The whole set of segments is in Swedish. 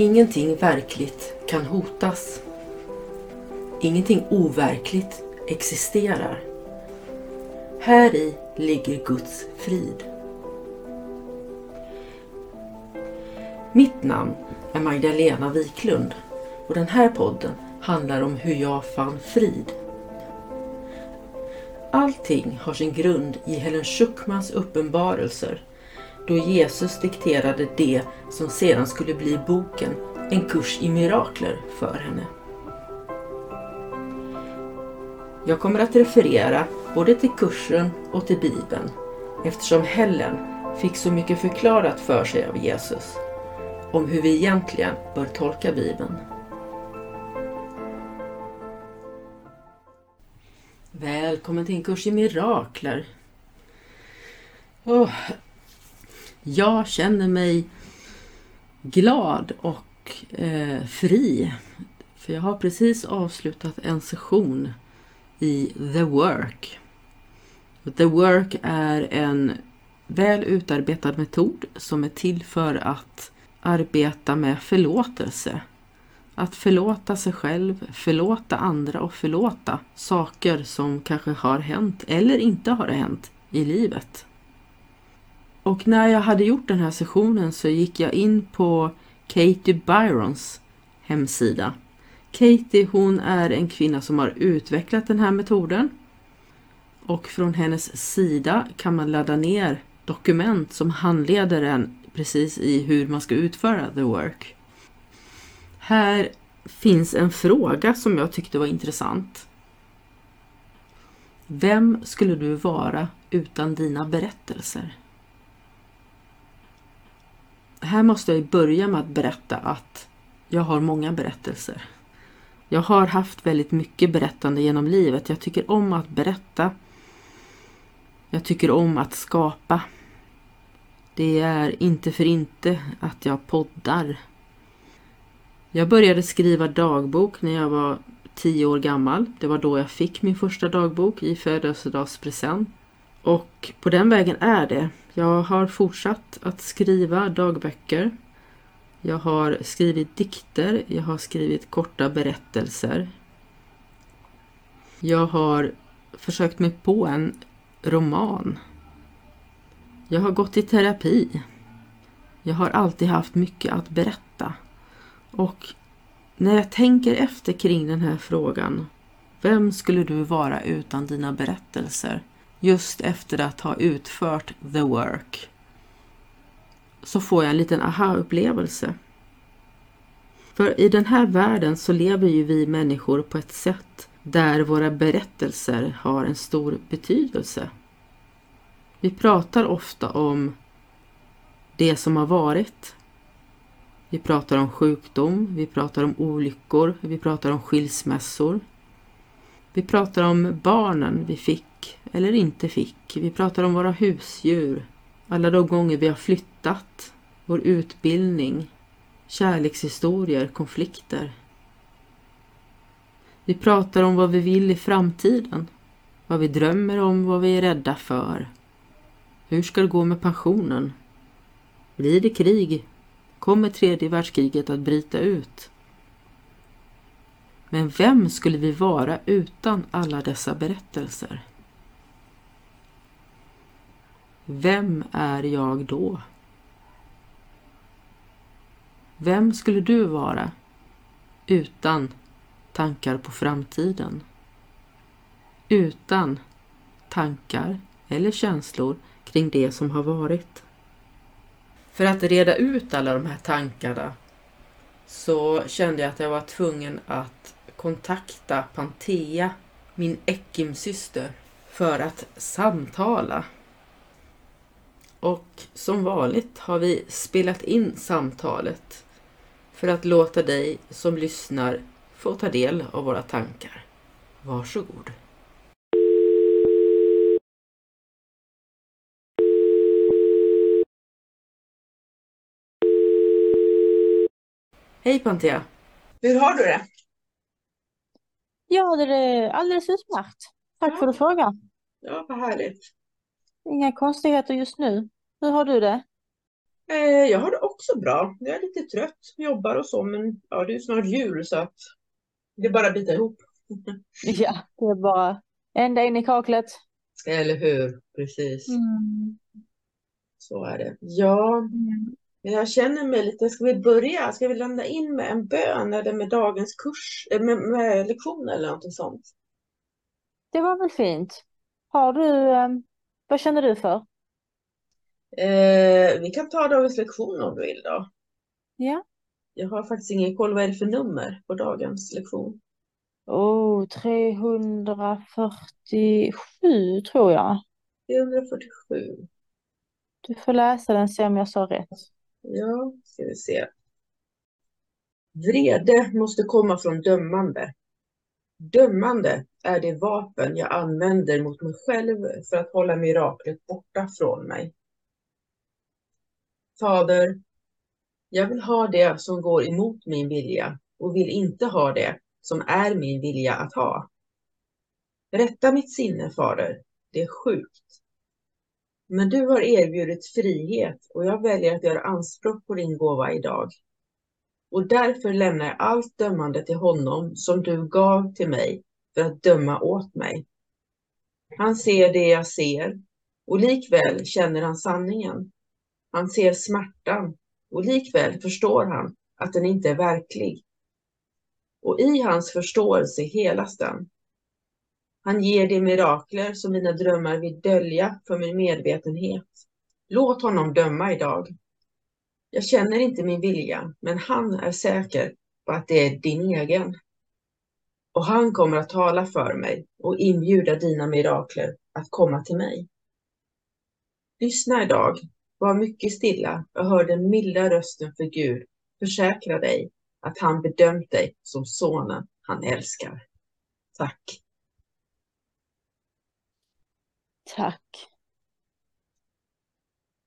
Ingenting verkligt kan hotas. Ingenting overkligt existerar. Här i ligger Guds frid. Mitt namn är Magdalena Wiklund och den här podden handlar om hur jag fann frid. Allting har sin grund i Helen Schuckmans uppenbarelser då Jesus dikterade det som sedan skulle bli boken En kurs i mirakler för henne. Jag kommer att referera både till kursen och till Bibeln eftersom Helen fick så mycket förklarat för sig av Jesus om hur vi egentligen bör tolka Bibeln. Välkommen till en kurs i mirakler. Oh, jag känner mig glad och eh, fri. För jag har precis avslutat en session i The Work. The Work är en väl utarbetad metod som är till för att arbeta med förlåtelse. Att förlåta sig själv, förlåta andra och förlåta saker som kanske har hänt eller inte har hänt i livet. Och när jag hade gjort den här sessionen så gick jag in på Katie Byrons hemsida. Katie hon är en kvinna som har utvecklat den här metoden. Och från hennes sida kan man ladda ner dokument som handleder en precis i hur man ska utföra the work. Här finns en fråga som jag tyckte var intressant. Vem skulle du vara utan dina berättelser? Här måste jag börja med att berätta att jag har många berättelser. Jag har haft väldigt mycket berättande genom livet. Jag tycker om att berätta. Jag tycker om att skapa. Det är inte för inte att jag poddar. Jag började skriva dagbok när jag var tio år gammal. Det var då jag fick min första dagbok i födelsedagspresent. Och på den vägen är det. Jag har fortsatt att skriva dagböcker. Jag har skrivit dikter, jag har skrivit korta berättelser. Jag har försökt mig på en roman. Jag har gått i terapi. Jag har alltid haft mycket att berätta. Och när jag tänker efter kring den här frågan, vem skulle du vara utan dina berättelser? Just efter att ha utfört the work så får jag en liten aha-upplevelse. För i den här världen så lever ju vi människor på ett sätt där våra berättelser har en stor betydelse. Vi pratar ofta om det som har varit. Vi pratar om sjukdom, vi pratar om olyckor, vi pratar om skilsmässor. Vi pratar om barnen vi fick eller inte fick. Vi pratar om våra husdjur, alla de gånger vi har flyttat, vår utbildning, kärlekshistorier, konflikter. Vi pratar om vad vi vill i framtiden, vad vi drömmer om, vad vi är rädda för. Hur ska det gå med pensionen? Blir det krig? Kommer tredje världskriget att bryta ut? Men vem skulle vi vara utan alla dessa berättelser? Vem är jag då? Vem skulle du vara utan tankar på framtiden? Utan tankar eller känslor kring det som har varit? För att reda ut alla de här tankarna så kände jag att jag var tvungen att kontakta Pantea, min Ekim-syster, för att samtala och som vanligt har vi spelat in samtalet för att låta dig som lyssnar få ta del av våra tankar. Varsågod. Hej Pantea! Hur har du det? Ja, det är alldeles utmärkt. Tack Ja. för att du frågar. Ja, vad härligt. Inga konstigheter just nu. Hur har du det? Eh, jag har det också bra. Jag är lite trött, jobbar och så, men ja, det är ju snart jul så att det är bara att bita ihop. Ja, det är bara ända in i kaklet. Eller hur? Precis, Mm. så är det. Ja, jag känner mig lite, ska vi börja? Ska vi landa in med en bön eller med dagens kurs, eh, med, med lektion eller någonting sånt? Det var väl fint. Har du, eh, vad känner du för? Eh, vi kan ta dagens lektion om du vill då. Ja. Jag har faktiskt ingen koll vad är det för nummer på dagens lektion. Oh, 347 tror jag. 347. Du får läsa den, se om jag sa rätt. Ja, ska vi se. Vrede måste komma från dömande. Dömande är det vapen jag använder mot mig själv för att hålla miraklet borta från mig. Fader, jag vill ha det som går emot min vilja och vill inte ha det som är min vilja att ha. Rätta mitt sinne, Fader. Det är sjukt. Men du har erbjudit frihet och jag väljer att göra anspråk på din gåva idag. Och därför lämnar jag allt dömande till honom som du gav till mig för att döma åt mig. Han ser det jag ser och likväl känner han sanningen. Han ser smärtan och likväl förstår han att den inte är verklig. Och i hans förståelse helas den. Han ger de mirakler som mina drömmar vill dölja för min medvetenhet. Låt honom döma idag. Jag känner inte min vilja, men han är säker på att det är din egen. Och han kommer att tala för mig och inbjuda dina mirakler att komma till mig. Lyssna idag, var mycket stilla och hör den milda rösten för Gud försäkra dig att han bedömt dig som sonen han älskar. Tack. Tack.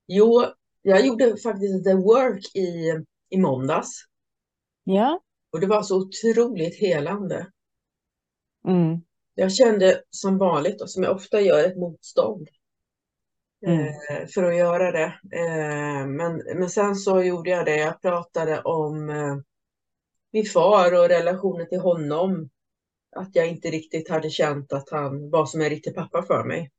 Jo, jag gjorde faktiskt The Work i, i måndags Ja. och det var så otroligt helande. Mm. Jag kände som vanligt och som jag ofta gör ett motstånd Mm. eh, för att göra det. Eh, men, men sen så gjorde jag det. Jag pratade om eh, min far och relationen till honom. Att jag inte riktigt hade känt att han var som en riktig pappa för mig.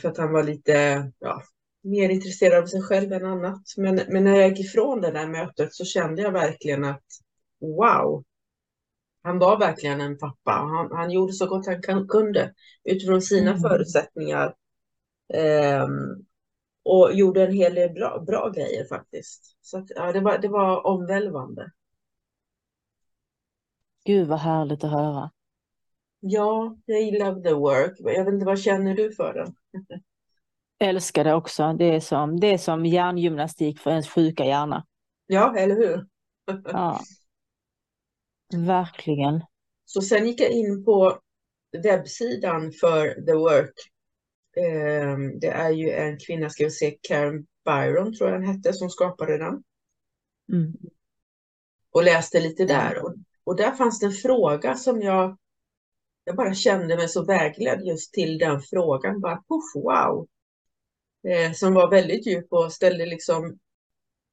För att han var lite ja, mer intresserad av sig själv än annat. Men, men när jag gick ifrån det där mötet så kände jag verkligen att wow, han var verkligen en pappa. Han, han gjorde så gott han kunde utifrån sina Mm. förutsättningar. Ehm, och gjorde en hel del bra, bra grejer faktiskt. Så att, ja, det, var, det var omvälvande. Gud vad härligt att höra. Ja, jag love the work. Jag vet inte, vad känner du för den? Älskar det också. Det är som, det är som hjärngymnastik för ens sjuka hjärna. Ja, eller hur? Ja. Verkligen. Så sen gick jag in på webbsidan för The Work. Ehm, Det är ju en kvinna, ska vi se, Karen Byron tror jag den hette, som skapade den. Mm. Och läste lite där. Och, och där fanns det en fråga som jag, jag bara kände mig så vägledd just till den frågan. Bara, puff, wow! Eh, Som var väldigt djup och ställde liksom,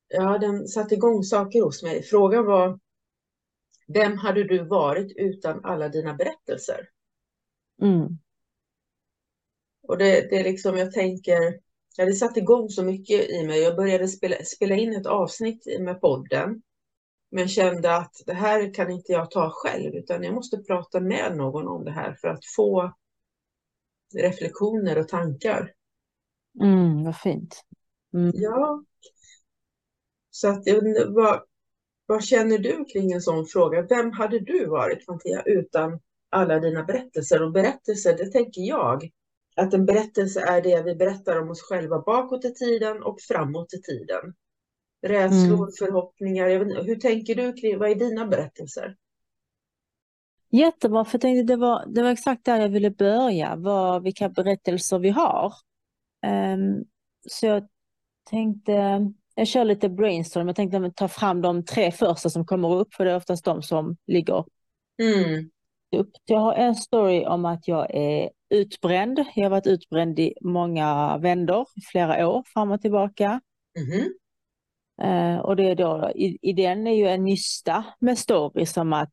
ja den satte igång saker hos mig. Frågan var, vem hade du varit utan alla dina berättelser? Mm. Och det, det är liksom, jag tänker, ja, det satte igång så mycket i mig. Jag började spela, spela in ett avsnitt med podden. Men kände att det här kan inte jag ta själv, utan jag måste prata med någon om det här för att få reflektioner och tankar. Mm, vad fint. Mm. Ja. Så att, vad, vad känner du kring en sån fråga? Vem hade du varit, Fantia, utan alla dina berättelser? Och berättelser, det tänker jag, att en berättelse är det vi berättar om oss själva bakåt i tiden och framåt i tiden. Rädslor, förhoppningar. Jag vet inte, hur tänker du kring, vad är dina berättelser? Jättebra, för jag tänkte det var, det var exakt där jag ville börja, vad, vilka berättelser vi har. Ehm, så jag tänkte, jag kör lite brainstorm, jag tänkte ta fram de tre första som kommer upp, för det är oftast de som ligger Mm, upp. Jag har en story om att jag är utbränd. Jag har varit utbränd i många vändor, flera år fram och tillbaka. mhm, Eh, och det är då, i, i den är ju en nysta med stories som att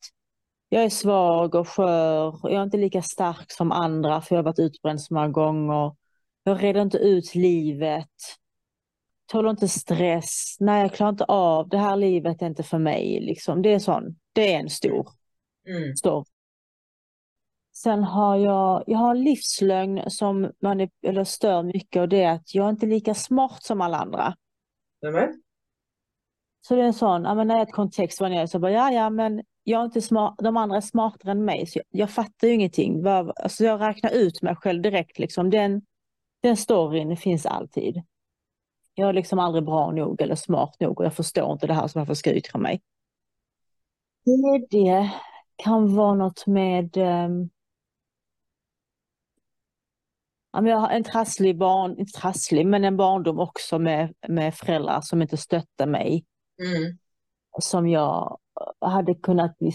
jag är svag och skör, och jag är inte lika stark som andra för jag har varit utbränd så många gånger. Jag reder inte ut livet. Tål inte stress. Nej, jag klarar inte av. Det här livet är inte för mig. Liksom. Det är sån. Det är en stor Mm. story. Sen har jag, jag har en livslögn som man eller stör mycket och det är att jag är inte lika smart som alla andra. Nämen. Så det är en sån, ja, men när jag är ett kontext var jag så bara, ja, ja, men jag är inte smart, de andra är smartare än mig, så jag, jag fattar ju ingenting. Alltså jag räknar ut mig själv direkt, liksom. den, den storyn finns alltid. Jag är liksom aldrig bra nog eller smart nog och jag förstår inte det här, så varför ska jag mig? Det kan vara något med um, jag har en trasslig barn, inte trasslig, men en barndom också med, med föräldrar som inte stöttar mig. Mm. Som jag hade kunnat bli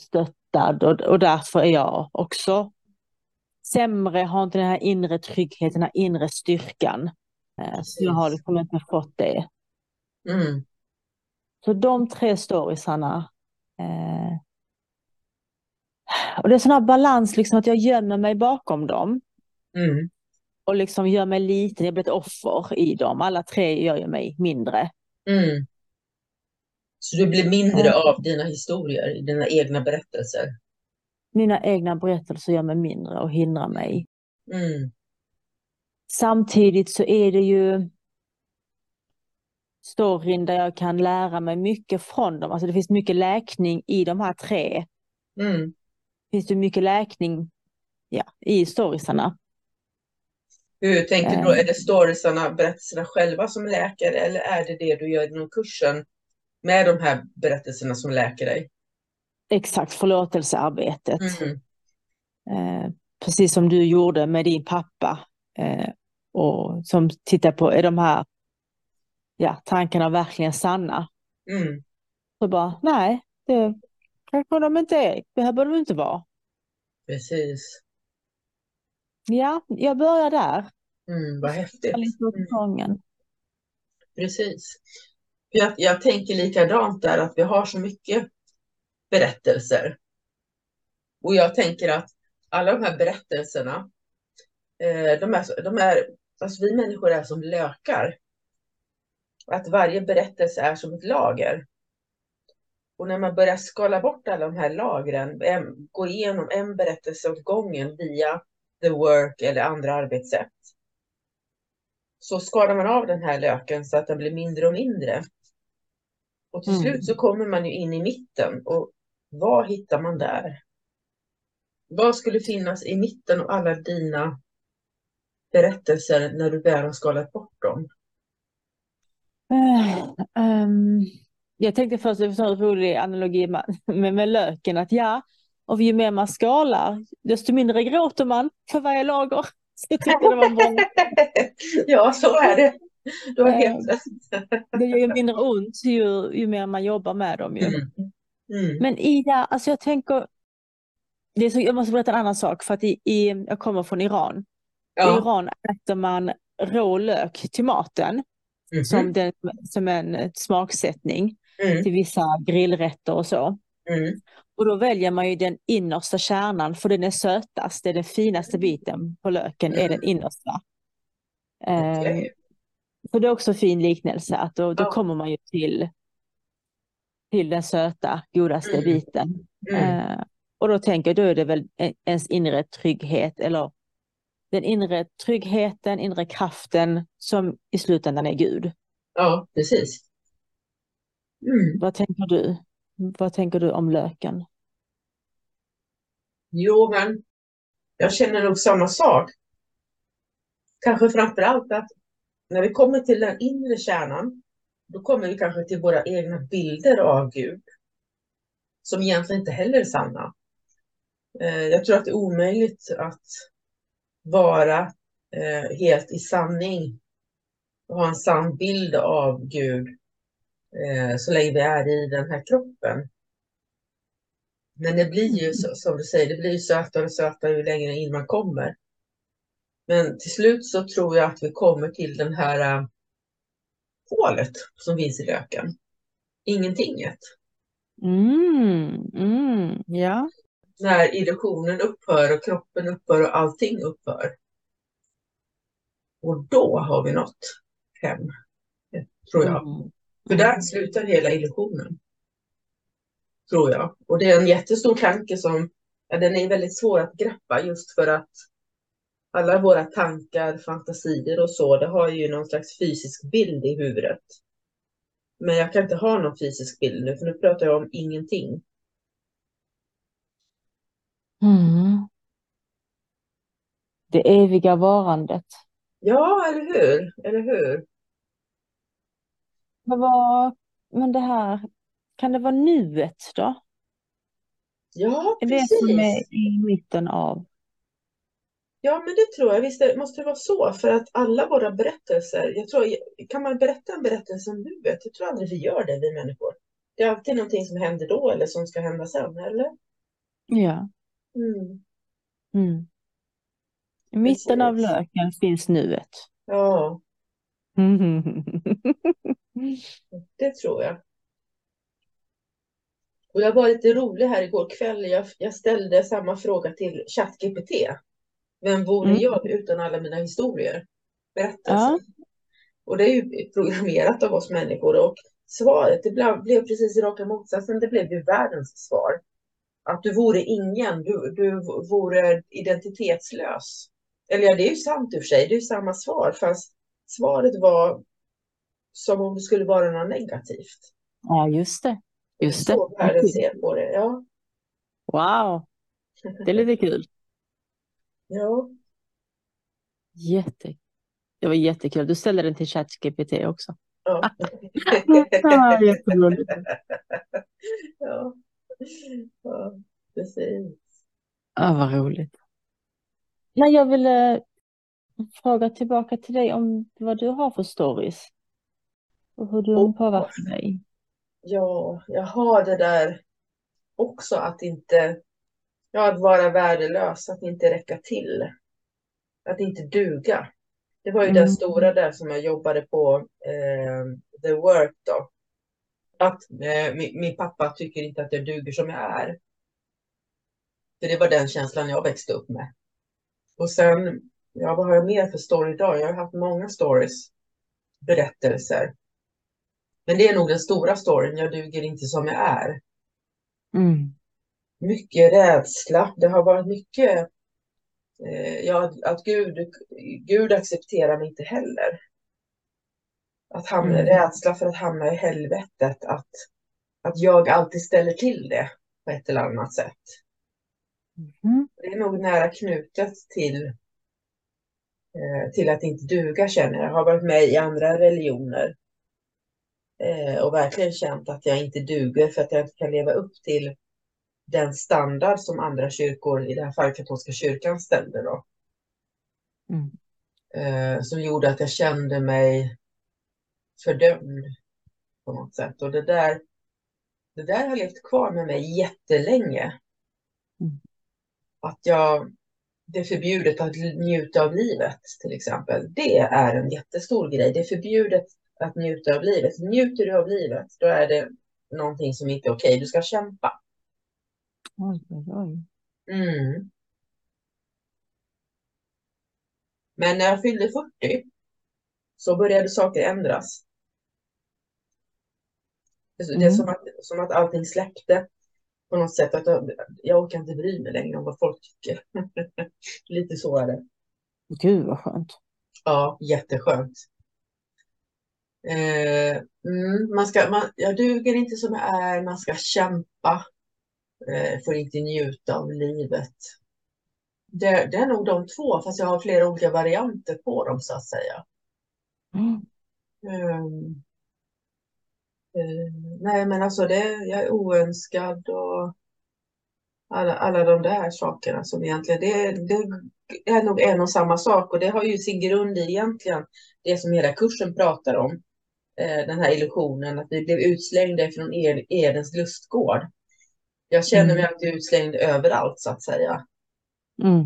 stöttad och, och därför är jag också sämre, har inte den här inre tryggheten, den här inre styrkan. Eh, Så jag har liksom inte fått det. Mm. Så de tre storiesarna. Eh, och det är sån här balans, liksom att jag gömmer mig bakom dem. Mm. Och liksom gör mig liten, jag blir ett offer i dem. Alla tre gör ju mig mindre. Mm. Så du blir mindre av dina historier, dina egna berättelser? Mina egna berättelser gör mig mindre och hindrar mig. Mm. Samtidigt så är det ju storyn där jag kan lära mig mycket från dem. Alltså det finns mycket läkning i de här tre. Mm. Finns det mycket läkning ja, i storiesarna. Hur tänker du då? Eh. Är det storiesarna, berättelserna själva som läker eller är det det du gör inom kursen med de här berättelserna som läker dig? Exakt, förlåtelsearbetet. Mm. Eh, precis som du gjorde med din pappa. Eh, och som tittar på, är de här ja, tankarna verkligen sanna? Mm. Så bara, nej, det kanske de inte är. Behöver de inte vara. Precis. Ja, jag börjar där. Mm, vad häftigt. Mm. Precis. Jag, jag tänker likadant där, att vi har så mycket berättelser. Och jag tänker att alla de här berättelserna, eh, de är, de är, alltså vi människor är som lökar. Att varje berättelse är som ett lager. Och när man börjar skala bort alla de här lagren, en, gå igenom en berättelse åt gången via the work eller andra arbetssätt, så skalar man av den här löken så att den blir mindre och mindre. Och till Mm. slut så kommer man ju in i mitten och vad hittar man där? Vad skulle finnas i mitten av alla dina berättelser när du väl har skalat bort dem? Eh, ehm, jag tänkte först, en sån rolig analogi med, med, med löken, att ja, och ju mer man skalar, desto mindre gråter man för varje lager. Så jag tyckte det var bra. ja, så är det. Du har Eh, helt rätt. Det gör ju mindre ont ju, ju mer man jobbar med dem. Ju. Mm. Mm. Men Ida, alltså jag tänker, det är så, jag måste berätta en annan sak, för att i, i, jag kommer från Iran. I Ja. Iran äter man rå lök till maten, Mhm. som, den, som en smaksättning Mm. till vissa grillrätter och så. Mm. Och då väljer man ju den innersta kärnan för den är sötast, det är den finaste biten på löken, är den innersta. Ehm, Okej. så det är också en fin liknelse, att då, då Ja. kommer man ju till, till den söta, godaste Mm. biten. Mm. Eh, och då tänker jag, då är det väl en- ens inre trygghet, eller den inre tryggheten, inre kraften som i slutändan är Gud. Ja, precis. Mm. Vad tänker du? Vad tänker du om löken? Jo, men jag känner nog samma sak. Kanske framför allt att när vi kommer till den inre kärnan, då kommer vi kanske till våra egna bilder av Gud, som egentligen inte heller är sanna. Eh, jag tror att det är omöjligt att vara eh, helt i sanning och ha en sann bild av Gud eh, så länge vi är i den här kroppen. Men det blir ju så, som du säger, det blir ju sötare och sötare ju längre in man kommer. Men till slut så tror jag att vi kommer till den här, hålet som finns i löken. Ingentinget. Mm, mm, ja. När illusionen upphör och kroppen upphör och allting upphör. Och då har vi nått hem, tror jag. Mm. För där slutar hela illusionen. Tror jag. Och det är en jättestor tanke som, ja, den är väldigt svår att greppa just för att alla våra tankar, fantasier och så, det har ju någon slags fysisk bild i huvudet. Men jag kan inte ha någon fysisk bild nu, för nu pratar jag om ingenting. Mm. Det eviga varandet. Ja, eller hur? Eller hur? Men, vad, men det här, kan det vara nuet då? Ja, Är det som är precis. i mitten av? Ja, men det tror jag. Visst det måste det vara så, för att alla våra berättelser, jag tror, kan man berätta en berättelse om nuet? Jag tror aldrig vi gör det, vi människor. Det är alltid någonting som händer då eller som ska hända sen, eller? Ja. Mm. Mm. I mitten av löken finns nuet. Ja, det tror jag. Och jag var lite rolig här igår kväll. Jag, jag ställde samma fråga till ChatGPT. Vem vore Mm. jag utan alla mina historier? Berättelser. Ja. Och det är ju programmerat av oss människor. Och svaret, det blev, blev precis raka motsatsen. Det blev ju världens svar. Att du vore ingen, du, du vore identitetslös. Eller ja, det är ju sant i och för sig. Det är ju samma svar. Fast svaret var som om det skulle vara något negativt. Ja, just det. Just det. Så världen ser på det. Ja. Wow, det är lite kul. Ja. Jätte. Det var jättekul. Du ställde den till ChatGPT också. Ja. Ja, jätteroligt. ja. ja, precis. Ja, vad roligt. Nej, jag ville fråga tillbaka till dig om vad du har för stories. Och hur de Åh. påverkar dig. Ja, jag har det där också att inte, ja, att vara värdelös, att inte räcka till, att inte duga. Det var ju den Mm. stora där som jag jobbade på, eh, The Work då. Att eh, min, min pappa tycker inte att jag duger som jag är. För det var den känslan jag växte upp med. Och sen, ja, vad har jag mer för story idag? Jag har haft många stories, berättelser. Men det är nog den stora storyn, jag duger inte som jag är. Mm. Mycket rädsla. Det har varit mycket, eh, ja, att Gud, Gud accepterar mig inte heller. Att hamna, Mm. Rädsla för att hamna i helvetet, att, att jag alltid ställer till det på ett eller annat sätt. Mm. Det är nog nära knutet till, eh, till att inte duga känner jag. Jag har varit med i andra religioner eh, och verkligen känt att jag inte duger för att jag inte kan leva upp till den standard som andra kyrkor, i det här fallet katolska kyrkan, ställde då. Mm. Eh, som gjorde att jag kände mig fördömd på något sätt. Och det där, det där har levt kvar med mig jättelänge. Mm. Att jag, det är förbjudet att njuta av livet till exempel. Det är en jättestor grej. Det är förbjudet att njuta av livet. Njuter du av livet, då är det någonting som inte är okej. Du ska kämpa. Oj, oj, oj. Mm. Men när jag fyllde 40 så började saker ändras. Det det är Mm. som att, som att allting släppte på något sätt. Att jag, jag orkar inte bry mig längre om vad folk tycker. Lite så är det. Gud vad skönt. Ja, jätteskönt. Eh, mm, man ska, man, jag duger inte som jag är, man ska kämpa. Eh, får inte njuta av livet. Det, det är nog de två, fast jag har flera olika varianter på dem så att säga. Mm. Ehm, eh, nej, men alltså det, jag är oönskad och alla, alla de där sakerna som egentligen, det, det är nog en och samma sak och det har ju sin grund i egentligen det som hela kursen pratar om. Eh, den här illusionen att vi blev utslängda från Ed- Edens lustgård. Jag känner mig Mm. alltid utslängd överallt så att säga. Mm.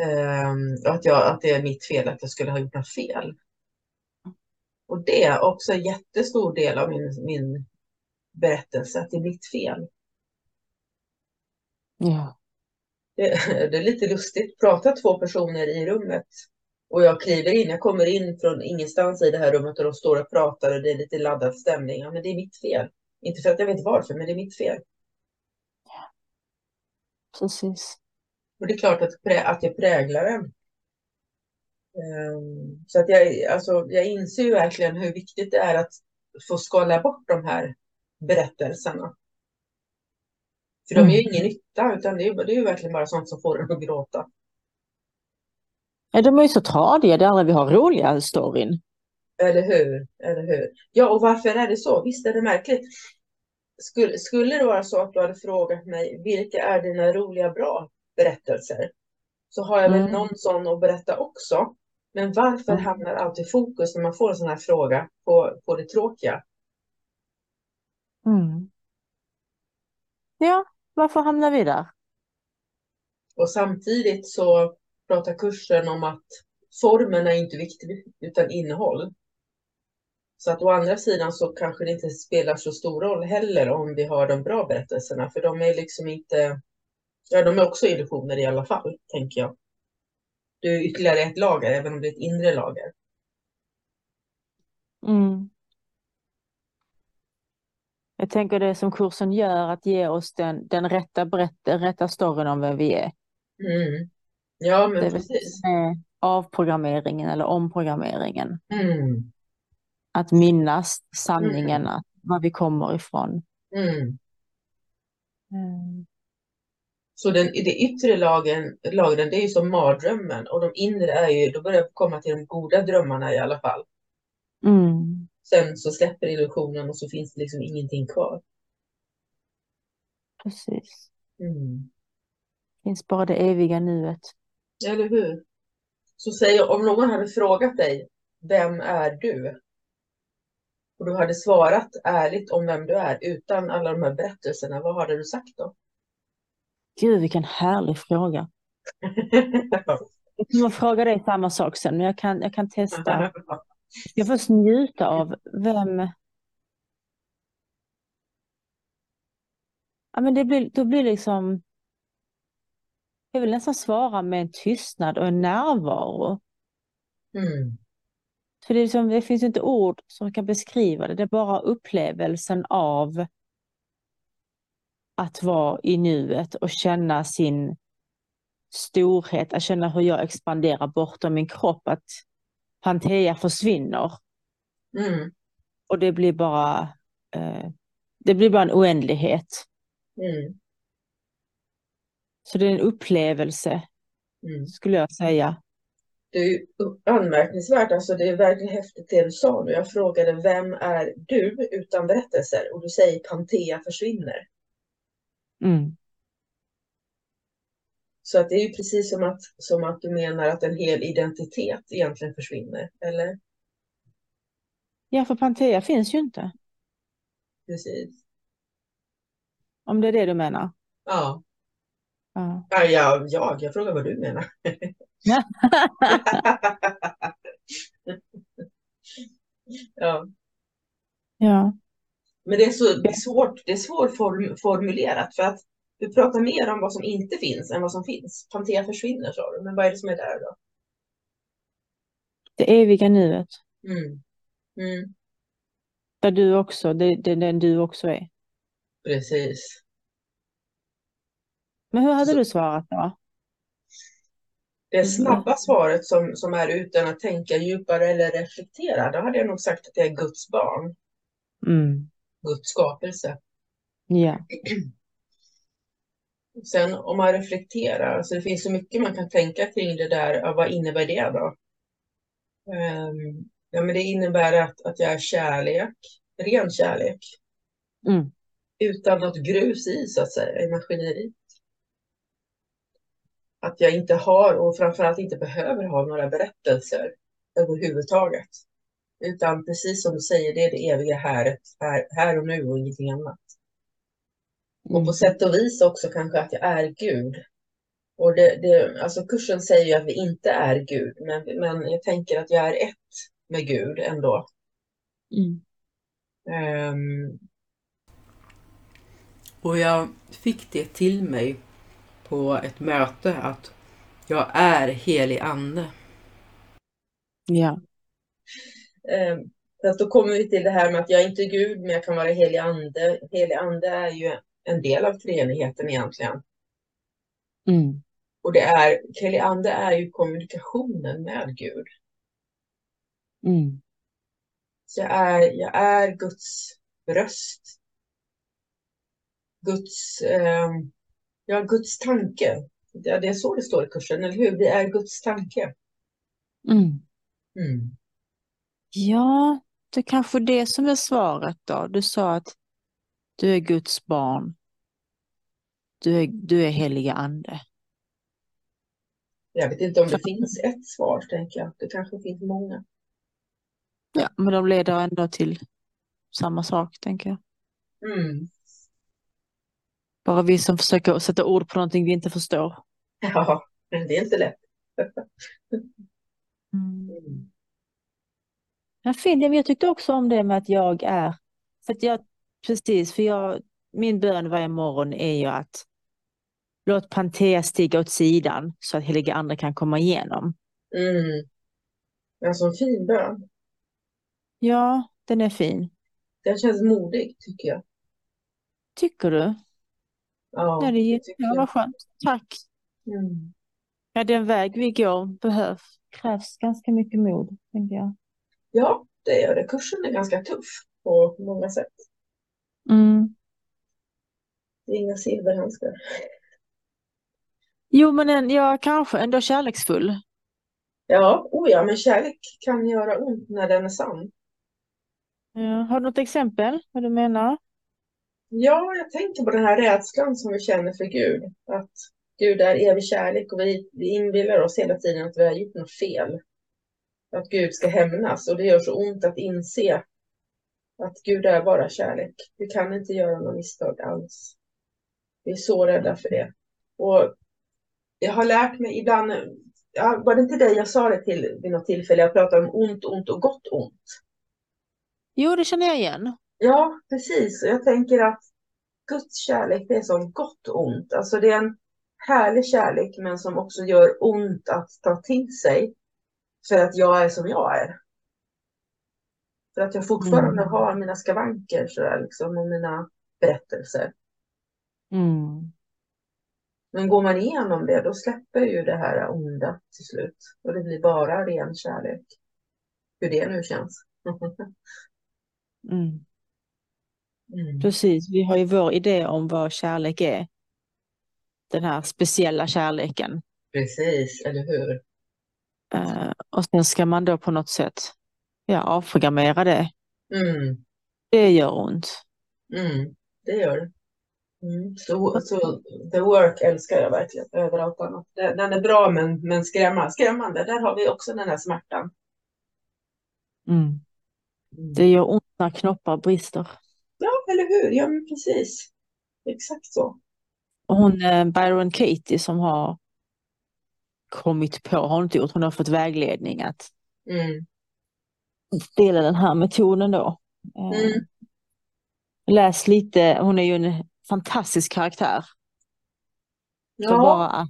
Ehm, och att, jag, att det är mitt fel att jag skulle ha gjort något fel. Och det är också en jättestor del av min, min berättelse, att det är mitt fel. Ja. Det, det är lite lustigt. Prata två personer i rummet och jag kliver in. Jag kommer in från ingenstans i det här rummet och de står och pratar och det är lite laddad stämning. Ja, men det är mitt fel. Inte för att jag vet varför, men det är mitt fel. Precis. Och det är klart att, att det präglar en. Um, så att jag, alltså, jag inser ju verkligen hur viktigt det är att få skala bort de här berättelserna. För de är ju Mm. ingen nytta, utan det är, det är ju verkligen bara sånt som får en att gråta. Ja, de är ju så tradiga, det är aldrig vi har roliga storyn. Eller hur? Eller hur? Ja, och varför är det så? Visst är det märkligt? Skulle, skulle det vara så att du hade frågat mig vilka är dina roliga, bra berättelser? Så har jag väl Mm. någon sån att berätta också. Men varför Mm. hamnar alltid fokus när man får en sån här fråga på, på det tråkiga? Mm. Ja, varför hamnar vi där? Och samtidigt så pratar kursen om att formen är inte viktig utan innehåll. Så att å andra sidan så kanske det inte spelar så stor roll heller om vi har de bra berättelserna, för de är liksom inte, ja de är också illusioner i alla fall, tänker jag. Det är ytterligare ett lager, även om det är ett inre lager. Mm. Jag tänker det som kursen gör, att ge oss den, den rätta, berätt, rätta storyn om vem vi är. Mm. Ja, men Det precis. avprogrammeringen eller omprogrammeringen. Mm. Att minnas sanningen, att var vi kommer ifrån. Mm. Mm. Så den, det yttre lagen, lagren, det är ju som mardrömmen och de inre är ju, då börjar vi komma till de goda drömmarna i alla fall. Mm. Sen så släpper illusionen och så finns det liksom ingenting kvar. Precis. Mm. Finns bara det eviga nuet. Eller hur? Så säg om någon hade frågat dig, vem är du? Och du hade svarat ärligt om vem du är utan alla de här berättelserna, vad hade du sagt då? Gud, vilken härlig fråga. Jag kommer fråga dig samma sak sen, men jag kan, jag kan testa. Jag får njuta av vem... Ja, men det blir, då blir liksom... Jag vill nästan svara med en tystnad och en närvaro. Mm. För det, liksom, det finns inte ord som kan beskriva det, det är bara upplevelsen av att vara i nuet och känna sin storhet, att känna hur jag expanderar bortom min kropp, att Pantea försvinner Mm. och det blir bara, eh, det blir bara en oändlighet. Mm. Så det är en upplevelse, Mm. skulle jag säga. Det är anmärkningsvärt, alltså det är verkligen häftigt det du sa nu. Jag frågade vem är du utan berättelser? Och du säger Pantea försvinner. Mm. Så att det är ju precis som att, som att du menar att en hel identitet egentligen försvinner, eller? Ja, för Pantea finns ju inte, Precis. om det är det du menar. Ja, Ja. ja, ja jag, jag frågar vad du menar. ja. ja. Men det är, så, det är svårt, det är svårformulerat för att du pratar mer om vad som inte finns än vad som finns. Pantea försvinner sa du, men vad är det som är där då? Det eviga nuet, Mm. Mm. där du också, det, det den du också är. Precis. Men hur hade Så- du svarat då? Det snabba svaret som, som är utan att tänka djupare eller reflektera, då hade jag nog sagt att jag är Guds barn, Mm. Guds skapelse. Ja. Sen om man reflekterar, så det finns så mycket man kan tänka kring det där, vad innebär det då? Ehm, ja, men det innebär att, att jag är kärlek, ren kärlek, Mm. utan något grus i så att säga, i maskineriet. Att jag inte har och framförallt inte behöver ha några berättelser överhuvudtaget. Utan precis som du säger, det är det eviga häret, här, här och nu och ingenting annat. Och Mm. på sätt och vis också kanske att jag är Gud. Och det, det, alltså kursen säger ju att vi inte är Gud, men, men jag tänker att jag är ett med Gud ändå. Mm. Ehm, Och jag fick det till mig på ett möte att jag är helig ande. Ja. för att då kommer vi till det här med att jag är inte Gud, men jag kan vara helig ande. Helig ande är ju en del av treenigheten egentligen. Mm. Och det är, helig ande är ju kommunikationen med Gud. Mm. Så jag är, jag är Guds röst. Guds, ehm, ja, Guds tanke. Ja, det är så det står i kursen, eller hur? Vi är Guds tanke. Mm. Mm. Ja, det är kanske det som är svaret då. Du sa att du är Guds barn. Du är, du är heliga ande. Jag vet inte om det finns ett svar, tänker jag. Det kanske finns många. Ja, men de leder ändå till samma sak, tänker jag. Mm. Bara vi som försöker sätta ord på någonting vi inte förstår. Ja, men det är inte lätt. Mm. Ja, men Jag tyckte också om det med att jag är, för att jag, precis, för jag, min bön varje morgon är ju att låt Pantea stiga åt sidan så att heliga ande kan komma igenom. Mm. En sån fin bön. Ja, den är fin. Den känns modig, tycker jag. Tycker du? Ja, Ja, det är, jag. vad skönt. Tack. Mm. Ja, den väg vi går behövs, krävs ganska mycket mod, tänker jag. Ja, det gör det. Kursen är ganska tuff på många sätt. Mm. Det är inga silverhandskar. Jo, men en, ja, kanske ändå kärleksfull. Ja, oh ja, men kärlek kan göra ont när den är sann. Ja, har du något exempel vad du menar? Ja, jag tänker på den här rädslan som vi känner för Gud. Att Gud är evig kärlek och vi, vi inbillar oss hela tiden att vi har gjort något fel. Att Gud ska hämnas och det gör så ont att inse att Gud är bara kärlek. Vi kan inte göra några misstag alls. Vi är så rädda för det. Och jag har lärt mig ibland, ja, var det inte dig jag sa det till vid något tillfälle? Jag pratade om ont, ont och gott ont. Jo, det känner jag igen. Ja, precis. Och jag tänker att Guds kärlek, det är som gott ont. Alltså det är en härlig kärlek, men som också gör ont att ta till sig. För att jag är som jag är. För att jag fortfarande Mm. har mina skavanker sådär, liksom, och mina berättelser. Mm. Men går man igenom det, då släpper ju det här onda till slut. Och det blir bara ren kärlek. Hur det nu känns. Mm. Mm. Precis, vi har ju vår idé om vad kärlek är. Den här speciella kärleken. Precis, eller hur? Eh, och sen ska man då på något sätt ja, avprogrammera det. Mm. Det gör ont. Mm. Det gör det. Mm. Så, så The Work älskar jag verkligen över allt annat. Den är bra men, men skrämma, skrämmande. Där har vi också den här smärtan. Mm. Mm. Det gör ont när knoppar brister. Eller hur? Ja, men precis. Exakt så. Och hon eh, Byron Katie som har kommit på, har hon inte gjort, hon har fått vägledning att Mm. dela den här metoden då. Eh, Mm. Läs lite, hon är ju en fantastisk karaktär. Så Ja, bara att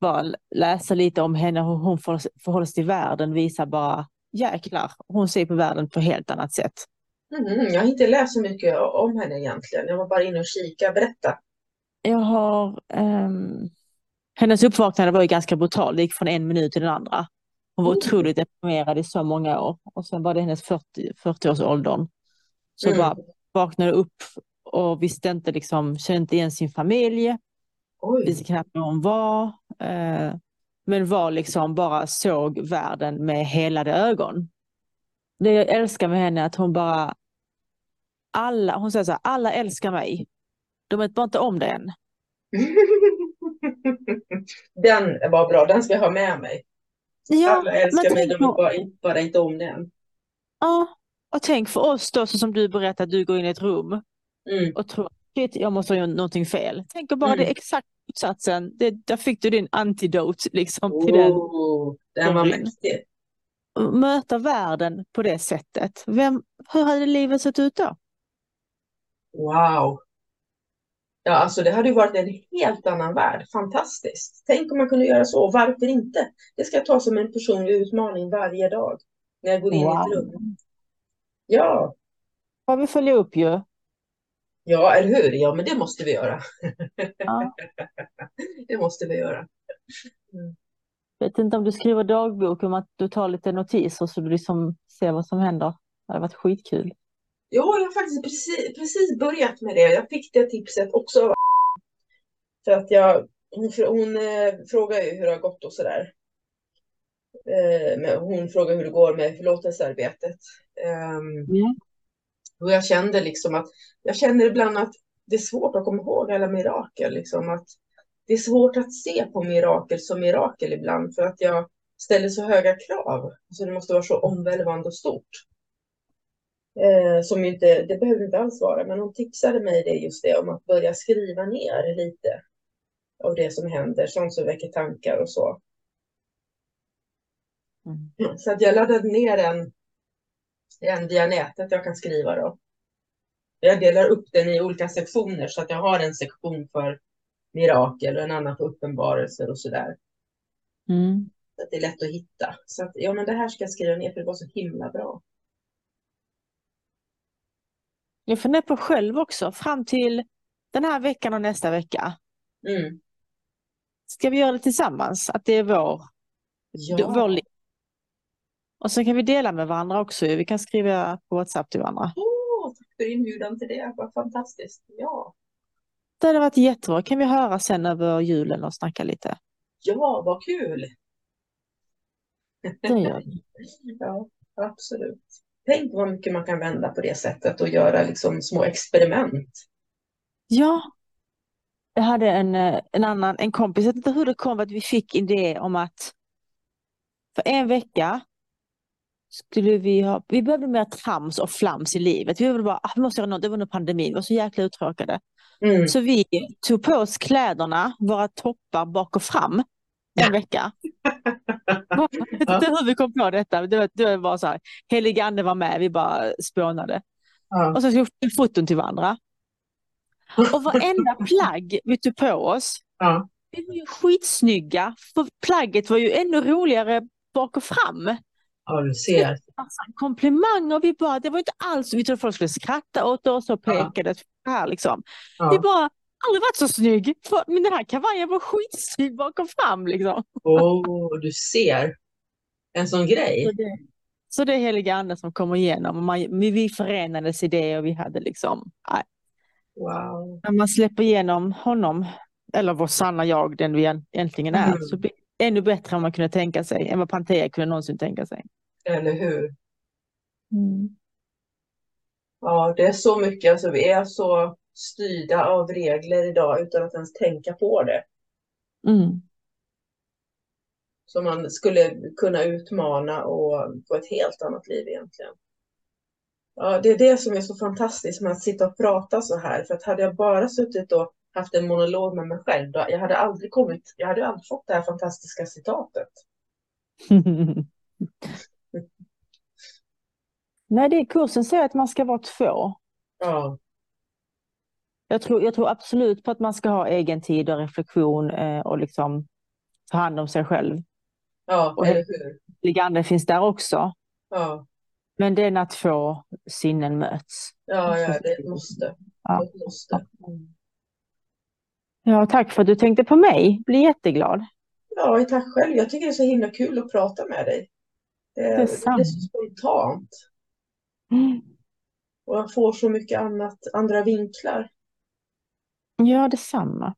bara läsa lite om henne, hur hon förhåller sig till världen visar bara jäklar, hon ser på världen på ett helt annat sätt. Mm. Jag har inte läst så mycket om henne egentligen. Jag var bara inne och kika. Berätta. Jag har, ehm, hennes uppvaknande var ju ganska brutal, det gick från en minut till den andra. Hon var Mm. otroligt deprimerad i så många år och sen var det hennes 40, 40-årsåldern. Så Mm. bara vaknade upp och visste inte liksom, kände inte igen sin familj, Oj. visste knappt vem hon var. Eh, men var liksom bara såg världen med helade ögon. Det jag älskar med henne är att hon bara, alla, hon säger så här, alla älskar mig. De vet bara inte om det än. Den var bra. Den ska jag ha med mig. Ja, Alla älskar mig. De vet bara, inte- bara inte om det än. Ja, och tänk för oss då, så som du berättade, du går in i ett rum Mm. och tror shit, jag måste ha gjort någonting fel. Tänk bara Mm. det exakt motsatsen. Det, där fick du din antidot liksom till den. Oh, den var mäktig. möta världen på det sättet. Vem, hur hade livet sett ut då? Wow! Ja, alltså det hade ju varit en helt annan värld. Fantastiskt! Tänk om man kunde göra så. Varför inte? Det ska jag ta som en personlig utmaning varje dag när jag går in i ett Wow. rum. Ja, Vad vi följa upp ju. ja, eller hur? Ja, men det måste vi göra. Ja. Det måste vi göra. Vet inte om du skriver dagbok om att du tar lite notiser så du liksom ser vad som händer. Det hade varit skitkul. Jo, jag har faktiskt precis, precis börjat med det. Jag fick det tipset också. av För att jag, hon, hon eh, frågar ju hur det har gått och sådär. Eh, hon frågar hur det går med förlåtelsearbetet. Ehm, Ja. och jag kände liksom att, jag känner ibland att det är svårt att komma ihåg alla mirakel. Liksom att det är svårt att se på mirakel som mirakel ibland för att jag ställer så höga krav. Så det måste vara så omvälvande och stort. Eh, som inte, det behöver inte alls vara, men hon tipsade mig det just det om att börja skriva ner lite av det som händer, sånt som väcker tankar och så. Mm. Så att jag laddade ner en, en via nätet jag kan skriva då. Jag delar upp den i olika sektioner så att jag har en sektion för mirakel och en annan för uppenbarelser och sådär. Mm. Så att det är lätt att hitta. Så att, ja men det här ska jag skriva ner för det var så himla bra. Jag funderar på själv också, fram till den här veckan och nästa vecka. Mm. Ska vi göra det tillsammans? Att det är vår, Ja. vår liv. Och så kan vi dela med varandra också. Vi kan skriva på WhatsApp till varandra. Åh, tack för inbjudan till det. Vad fantastiskt. Ja. Det hade varit jättebra. Kan vi höra sen över julen och snacka lite? Ja, vad kul! Det gör vi. Ja, absolut. Tänk vad mycket man kan vända på det sättet och göra liksom små experiment. Ja. Jag hade en, eh, en annan en kompis, jag vet inte hur det kom att vi fick idé om att för en vecka skulle vi ha, vi behövde mer trams och flams i livet. Vi behövde bara, ah, vi måste göra något, det var under pandemin, vi var så jäkla uttråkade. Mm. Så vi tog på oss kläderna, våra toppar bak och fram en vecka. Jag vet inte hur vi kom på detta, det var, det var så här, helig ande var med, vi bara spånade. Ja. Och så skulle vi foton till varandra. Och varenda plagg vi tog på oss, Ja. vi var ju skitsnygga, för plagget var ju ännu roligare bak och fram. ja, du ser. Alltså, komplimanger, vi bara, det var inte alls, vi trodde folk skulle skratta åt oss och Ja. pekade här liksom. Vi Ja. bara, aldrig varit så snygg, för, men den här kavajen var skitsnygg bak och fram liksom. Åh, du ser. En sån Så grej. det, så det är heliga ande som kommer igenom. Man, vi förenades i det och vi hade liksom, nej, Wow. när man släpper igenom honom, eller vår sanna jag, den vi egentligen är, Mm. så blir det ännu bättre än man kunde tänka sig, än vad Pantea kunde någonsin tänka sig. Eller hur? Mm. Ja, det är så mycket. Alltså, vi är så styrda av regler idag utan att ens tänka på det. Mm. Som man skulle kunna utmana och få ett helt annat liv egentligen. Ja, det är det som är så fantastiskt med att sitta och prata så här. För att hade jag bara suttit och haft en monolog med mig själv, då, jag hade aldrig kommit, jag hade aldrig fått det här fantastiska citatet. Nej, det är kursen säger att man ska vara två. Ja, Jag tror, jag tror absolut på att man ska ha egen tid och reflektion eh, och liksom ta hand om sig själv. ja, Och- eller hur? Ligande finns där också. Ja, Men det är när två sinnen möts. ja, ja det måste. Ja. Det måste. Ja, tack för att du tänkte på mig. Blir jätteglad. Ja, tack själv. Jag tycker det är så himla kul att prata med dig. Det, det Detsamma. är så spontant Mm. och jag får så mycket annat, andra vinklar. Ja, detsamma.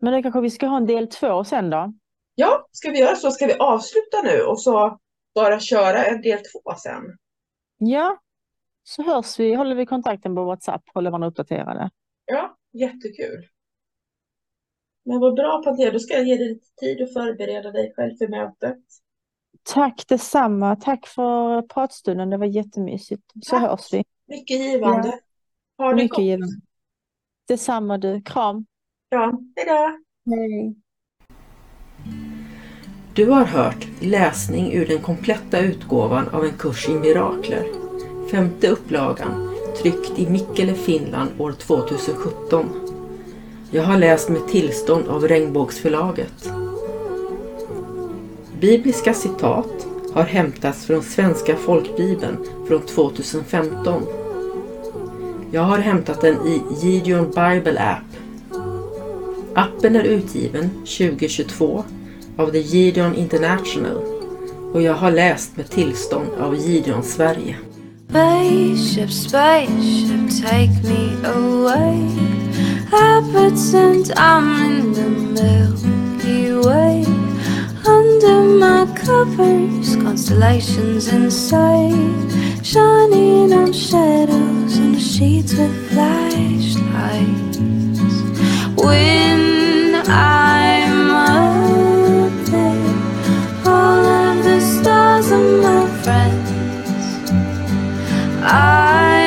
Men då kanske vi ska ha en del två sen då? Ja, ska vi göra så? Ska vi avsluta nu och så bara köra en del två sen? Ja, så hörs vi, håller vi kontakten på WhatsApp, håller varandra uppdaterade. Ja, jättekul. Men vad bra Pantea, då ska jag ge dig lite tid att förbereda dig själv för mötet. Tack detsamma. Tack för pratstunden. Det var jättemysigt. Så Tack. hörs vi. Mycket givande. Ha det Mycket gott. givande. Detsamma du. Kram. Ja, hej då. Hej. Du har hört läsning ur den kompletta utgåvan av en kurs i mirakler. Femte upplagan, tryckt i Mikkele, Finland år 2017. Jag har läst med tillstånd av Regnbågsförlaget. Bibliska citat har hämtats från Svenska folkbibeln från 2015. Jag har hämtat den i Gideon Bible App. Appen är utgiven 2022 av The Gideon International och jag har läst med tillstånd av Gideon Sverige. Spaceship, spaceship, take me away. I pretend I'm in the Milky Way. Under my covers, constellations inside. Shining on shadows the sheets with flashlights. When I'm up there, all of the stars are my friends. I